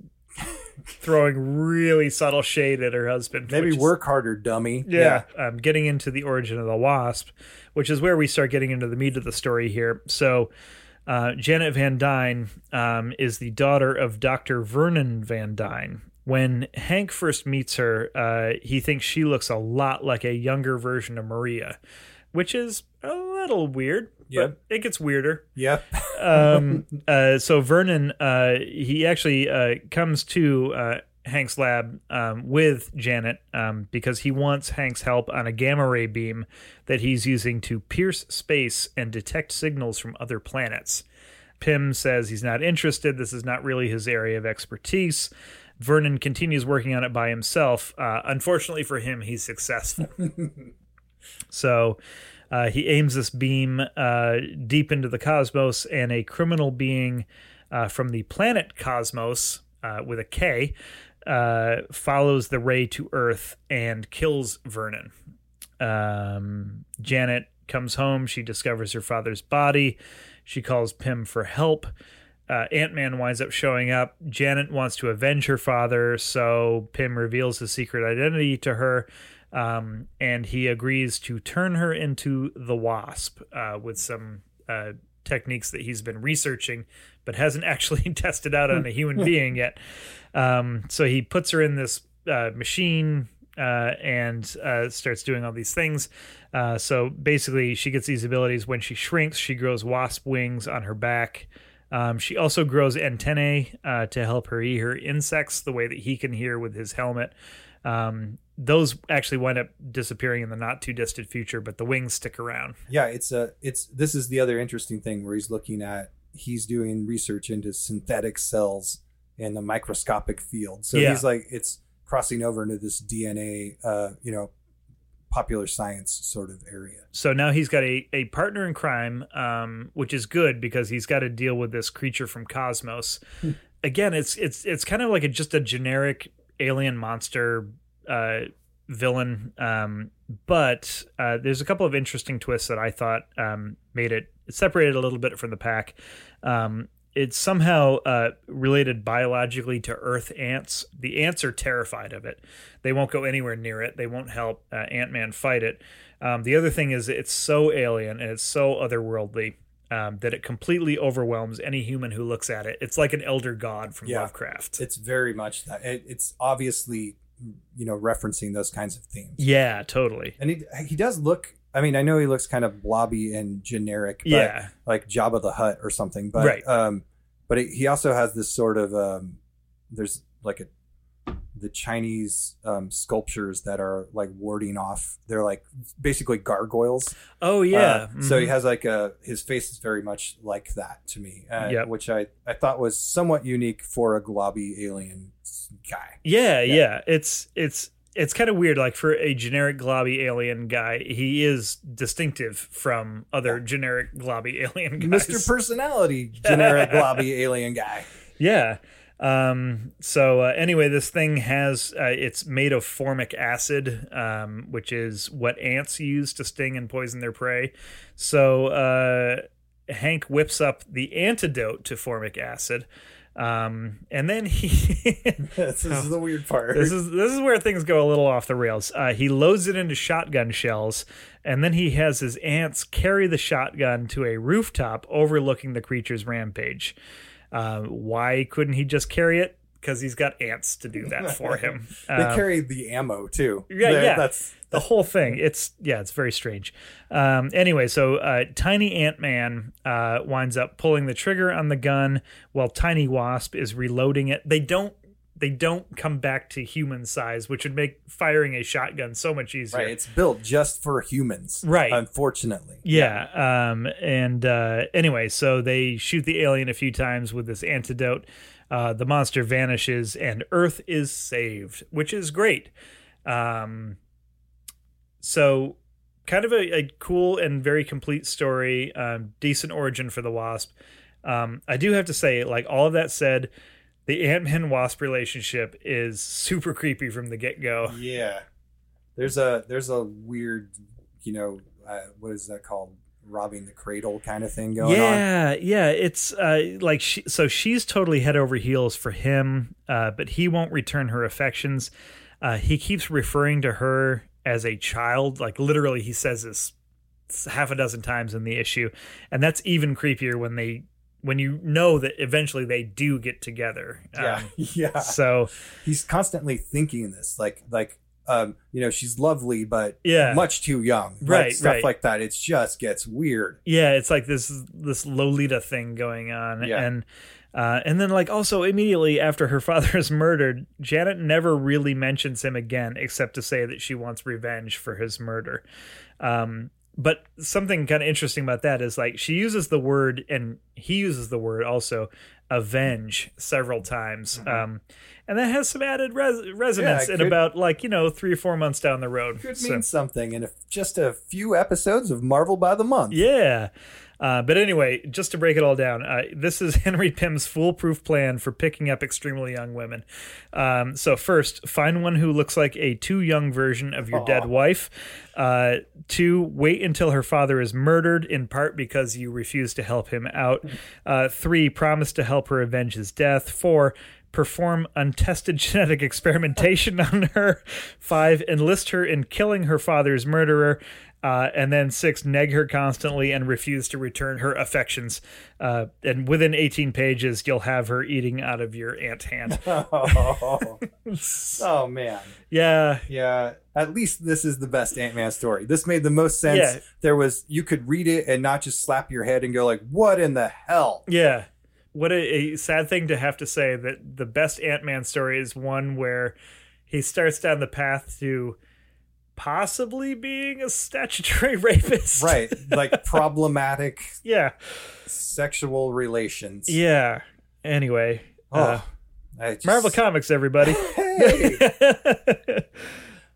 throwing really subtle shade at her husband. maybe which is- work harder dummy Yeah, um, getting into the origin of the wasp, which is where we start getting into the meat of the story here. So, uh, Janet Van Dyne um, is the daughter of Dr. Vernon Van Dyne. When Hank first meets her, uh, he thinks she looks a lot like a younger version of Maria, which is a little weird. Yep. But it gets weirder yep um, uh, so Vernon, uh, he actually uh, comes to uh, Hank's lab um, with Janet um, because he wants Hank's help on a gamma ray beam that he's using to pierce space and detect signals from other planets. Pym says he's not interested. This is not really his area of expertise. Vernon continues working on it by himself. Uh, unfortunately for him, he's successful. so uh, he aims this beam uh, deep into the cosmos, and a criminal being uh, from the planet Cosmos uh, with a K uh, follows the ray to Earth and kills Vernon. Um, Janet comes home. She discovers her father's body. She calls Pym for help. Uh, Ant Man winds up showing up. Janet wants to avenge her father, so Pym reveals his secret identity to her, um, and he agrees to turn her into the Wasp uh, with some uh, techniques that he's been researching, but hasn't actually tested out on a human being yet. Um, so he puts her in this uh, machine uh, and uh, starts doing all these things. Uh, so basically, she gets these abilities. When she shrinks, she grows wasp wings on her back. Um, she also grows antennae uh, to help her hear insects the way that he can hear with his helmet. Um, those actually wind up disappearing in the not too distant future, but the wings stick around. yeah it's a it's this is the other interesting thing where he's looking at he's doing research into synthetic cells in the microscopic field so Yeah. he's like it's crossing over into this dna uh you know popular science sort of area So now he's got a, a partner in crime, um, which is good because he's got to deal with this creature from Cosmos. Again, it's it's it's kind of like a, just a generic alien monster uh, villain, um, but uh, there's a couple of interesting twists that I thought um, made it separated a little bit from the pack. Um, it's somehow uh, related biologically to Earth ants. The ants are terrified of it. They won't go anywhere near it. They won't help uh, Ant Man fight it. Um, the other thing is it's so alien and it's so otherworldly um, that it completely overwhelms any human who looks at it. It's like an elder god from Yeah. Lovecraft. it's very much that it, it's obviously you know referencing those kinds of themes yeah, totally. and he he does look i mean i know he looks kind of blobby and generic but Yeah, like Jabba the Hutt or something. But Right. um, but it, he also has this sort of um, there's like a the Chinese um, sculptures that are like warding off. They're like basically gargoyles. Oh yeah. Uh, So he Mhm. has like a his face is very much like that to me, uh, Yep. which I I thought was somewhat unique for a globby alien guy. Yeah, Yeah. yeah. It's it's it's kind of weird. Like for a generic globby alien guy, he is distinctive from other generic globby alien guys. Mr. Personality, generic globby alien guy. Yeah. Um, so uh, anyway, this thing has uh, it's made of formic acid, um, which is what ants use to sting and poison their prey. So uh, Hank whips up the antidote to formic acid. Um, and then he this is the weird part. this is this is where things go a little off the rails. Uh, he loads it into shotgun shells, and then he has his ants carry the shotgun to a rooftop overlooking the creature's rampage. Uh, why couldn't he just carry it? Because he's got ants to do that for him. they Um, carry the ammo too. yeah, They're- yeah. That's the whole thing. It's yeah, it's very strange. Um, anyway, so uh, Tiny Ant Man uh, winds up pulling the trigger on the gun while Tiny Wasp is reloading it. They don't they don't come back to human size, which would make firing a shotgun so much easier. right. It's built just for humans. Right. Unfortunately. Yeah. Um, and uh, anyway, so they shoot the alien a few times with this antidote. Uh, the monster vanishes and Earth is saved, which is great. Um, so, kind of a, a cool and very complete story. Um, decent origin for the Wasp. Um, I do have to say, like all of that said, the Ant Man Wasp relationship is super creepy from the get go. Yeah. There's a there's a weird, you know, uh, what is that called? Robbing the cradle kind of thing going on. yeah, yeah. It's uh, like she, so she's totally head over heels for him, uh, but he won't return her affections. Uh, he keeps referring to her as a child, like literally, he says this half a dozen times in the issue, and that's even creepier when they when you know that eventually they do get together. Yeah. Um, yeah. so He's constantly thinking this, like like um, you know, she's lovely but yeah, much too young. Like, Right, Stuff right. like that. It just gets weird. yeah it's like this this lolita thing going on Yeah. and uh, and then like also immediately after her father is murdered janet never really mentions him again except to say that she wants revenge for his murder um, but something kind of interesting about that is like she uses the word and he uses the word also avenge several times um, and that has some added res- resonance Mm-hmm. Yeah, in could- about like you know three or four months down the road Could So- mean something in a, just a few episodes of Marvel by the month. Yeah. Uh, but anyway, just to break it all down, uh, this is Henry Pym's foolproof plan for picking up extremely young women. Um, so, first, find one who looks like a too young version of your dead wife. Uh, two, wait until her father is murdered, in part because you refuse to help him out. Uh, three, promise to help her avenge his death. Four, perform untested genetic experimentation on her. Five, enlist her in killing her father's murderer. Uh, and then six, neg her constantly and refuse to return her affections. Uh, and within 18 pages, you'll have her eating out of your ant hand. oh, oh, man. yeah, Yeah. At least this is the best Ant Man story. This made the most sense. Yeah. There was you could read it and not just slap your head and go like, "What in the hell?" yeah. What a, a sad thing to have to say that the best Ant Man story is one where he starts down the path to possibly being a statutory rapist. Right. Like problematic Yeah. sexual relations. Yeah. Anyway, uh, Oh, I just- Marvel Comics, everybody. Hey.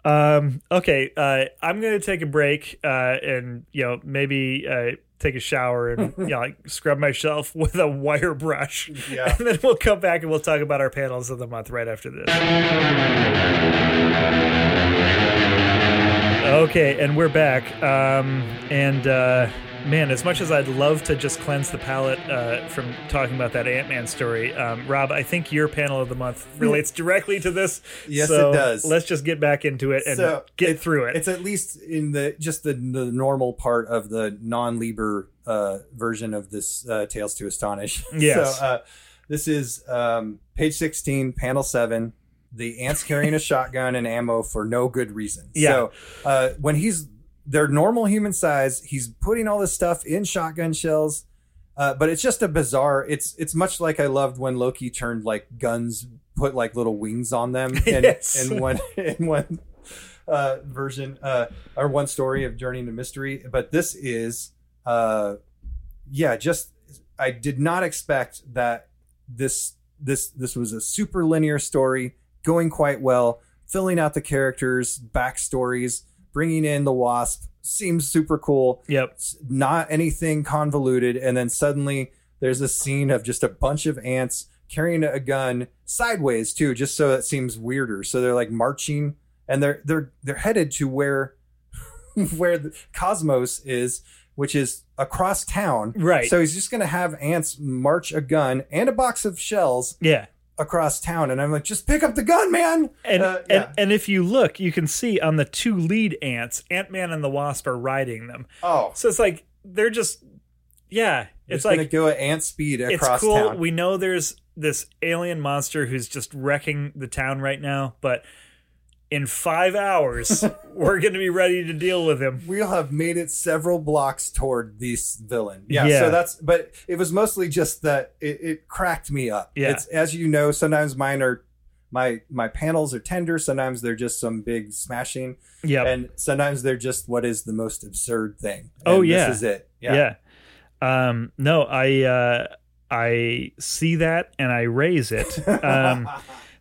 um okay uh i'm gonna take a break uh and you know maybe uh take a shower and you know like scrub myself with a wire brush. Yeah. and then we'll come back and we'll talk about our panels of the month right after this. Okay and we're back. Um and uh Man, as much as I'd love to just cleanse the palate uh, from talking about that Ant Man story, um, Rob, I think your panel of the month relates directly to this. Yes, So it does. Let's just get back into it and So, get it- through it. It's at least in the just the, the normal part of the non-Lieber uh, version of this uh, Tales to Astonish. Yes. So uh, this is um, page sixteen, panel seven. The ants carrying a shotgun and ammo for no good reason. Yeah. So uh, when he's they're normal human size, he's putting all this stuff in shotgun shells. Uh, but it's just a bizarre. It's it's much like I loved when Loki turned like guns, put like little wings on them, and Yes. in one in one uh, version uh, or one story of Journey into Mystery. But this is, uh, yeah, just I did not expect that this this this was a super linear story going quite well, filling out the characters, backstories, bringing in the Wasp seems super cool yep. not anything convoluted and then suddenly there's a scene of just a bunch of ants carrying a gun sideways too, just so it seems weirder. So they're like marching, and they're they're they're headed to where where the Cosmos is, which is across town. Right. So he's just gonna have ants march a gun and a box of shells Yeah. Across town, and I'm like, just pick up the gun, man. And, Uh, yeah. and and if you look, you can see on the two lead ants, Ant Man and the Wasp are riding them. oh, So it's like they're just, yeah, it's gonna like go at ant speed it's cool. town. We know there's this alien monster who's just wrecking the town right now, but in five hours we're going to be ready to deal with him. we'll have made it several blocks toward this villain. Yeah, Yeah. So that's, but it was mostly just that it, it cracked me up. Yeah. It's as you know, sometimes mine are my my panels are tender. Sometimes they're just some big smashing, Yeah, and sometimes they're just what is the most absurd thing. Oh, yeah. this is it. yeah. Um, no, I uh, I see that and I raise it. Um,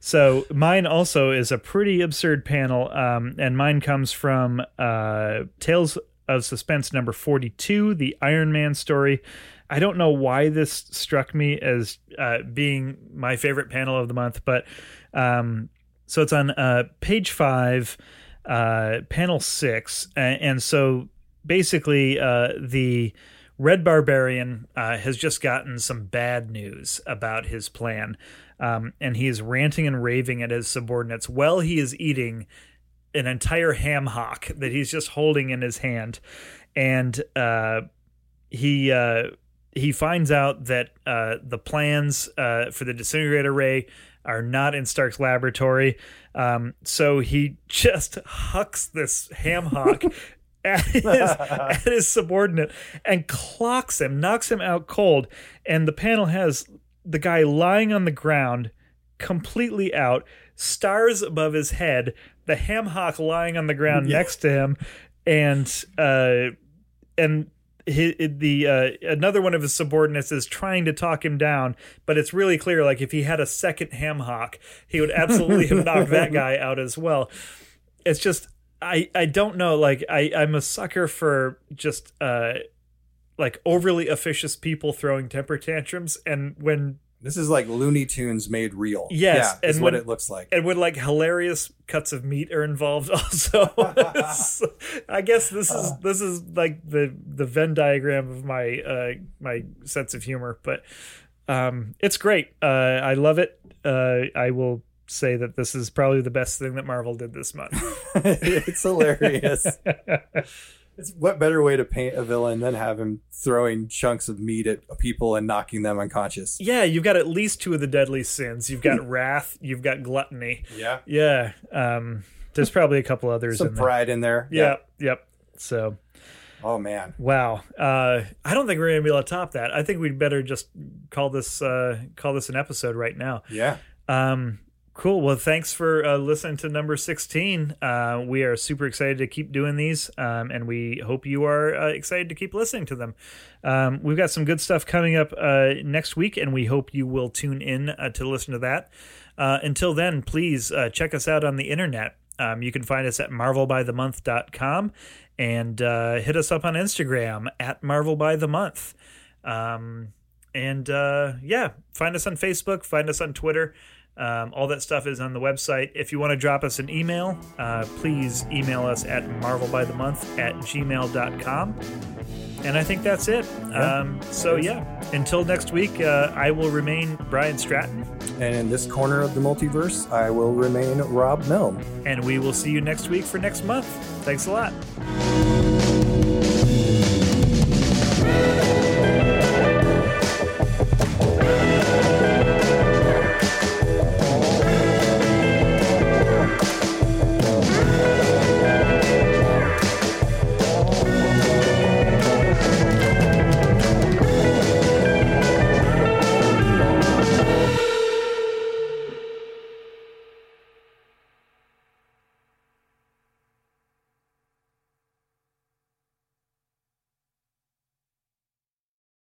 So mine also is a pretty absurd panel, um, and mine comes from uh, Tales of Suspense number forty-two, the Iron Man story. I don't know why this struck me as uh, being my favorite panel of the month, but um, so it's on uh, page five, uh, panel six, and, and so basically uh, the Red Barbarian uh, has just gotten some bad news about his plan, um, and he is ranting and raving at his subordinates while he is eating an entire ham hock that he's just holding in his hand, and uh, he uh, he finds out that uh, the plans uh, for the disintegrator ray are not in Stark's laboratory. Um, so he just hucks this ham hock at his, at his subordinate and clocks him, knocks him out cold. And the panel has the guy lying on the ground, completely out, stars above his head, the ham hock lying on the ground Yeah. next to him, and uh, and the uh, another one of his subordinates is trying to talk him down, but it's really clear like if he had a second ham hock, he would absolutely have knocked that guy out as well. It's just I I don't know like I I'm a sucker for just uh like overly officious people throwing temper tantrums and when This is like Looney Tunes made real. Yes, yeah, is and what it looks like. and when like hilarious cuts of meat are involved also So, i guess this is this is like the the venn diagram of my uh my sense of humor but um it's great uh i love it uh i will say that this is probably the best thing that marvel did this month it's hilarious. It's what better way to paint a villain than have him throwing chunks of meat at people and knocking them unconscious? yeah you've got at least two of the deadly sins you've got wrath you've got gluttony Yeah. yeah um there's probably a couple others Some in there pride in there. yeah yep so Oh man. Wow. Uh, I don't think we're gonna be able to top that. I think we'd better just call this uh, call this an episode right now. Yeah. Um, cool. Well, thanks for uh, listening to number sixteen. Uh, we are super excited to keep doing these, um, and we hope you are uh, excited to keep listening to them. Um, we've got some good stuff coming up uh, next week, and we hope you will tune in uh, to listen to that. Uh, until then, please check us out on the internet. Um, you can find us at marvelbythemonth.com and hit us up on Instagram at marvelbythemonth. Um, and yeah, find us on Facebook, find us on Twitter. Um, all that stuff is on the website. If you want to drop us an email, uh, please email us at marvelbythemonth at gmail.com. And I think that's it. Um, so, yeah, until next week, uh, I will remain Brian Stratton, And in this corner of the multiverse, I will remain Rob Milne. and we will see you next week for next month. Thanks a lot.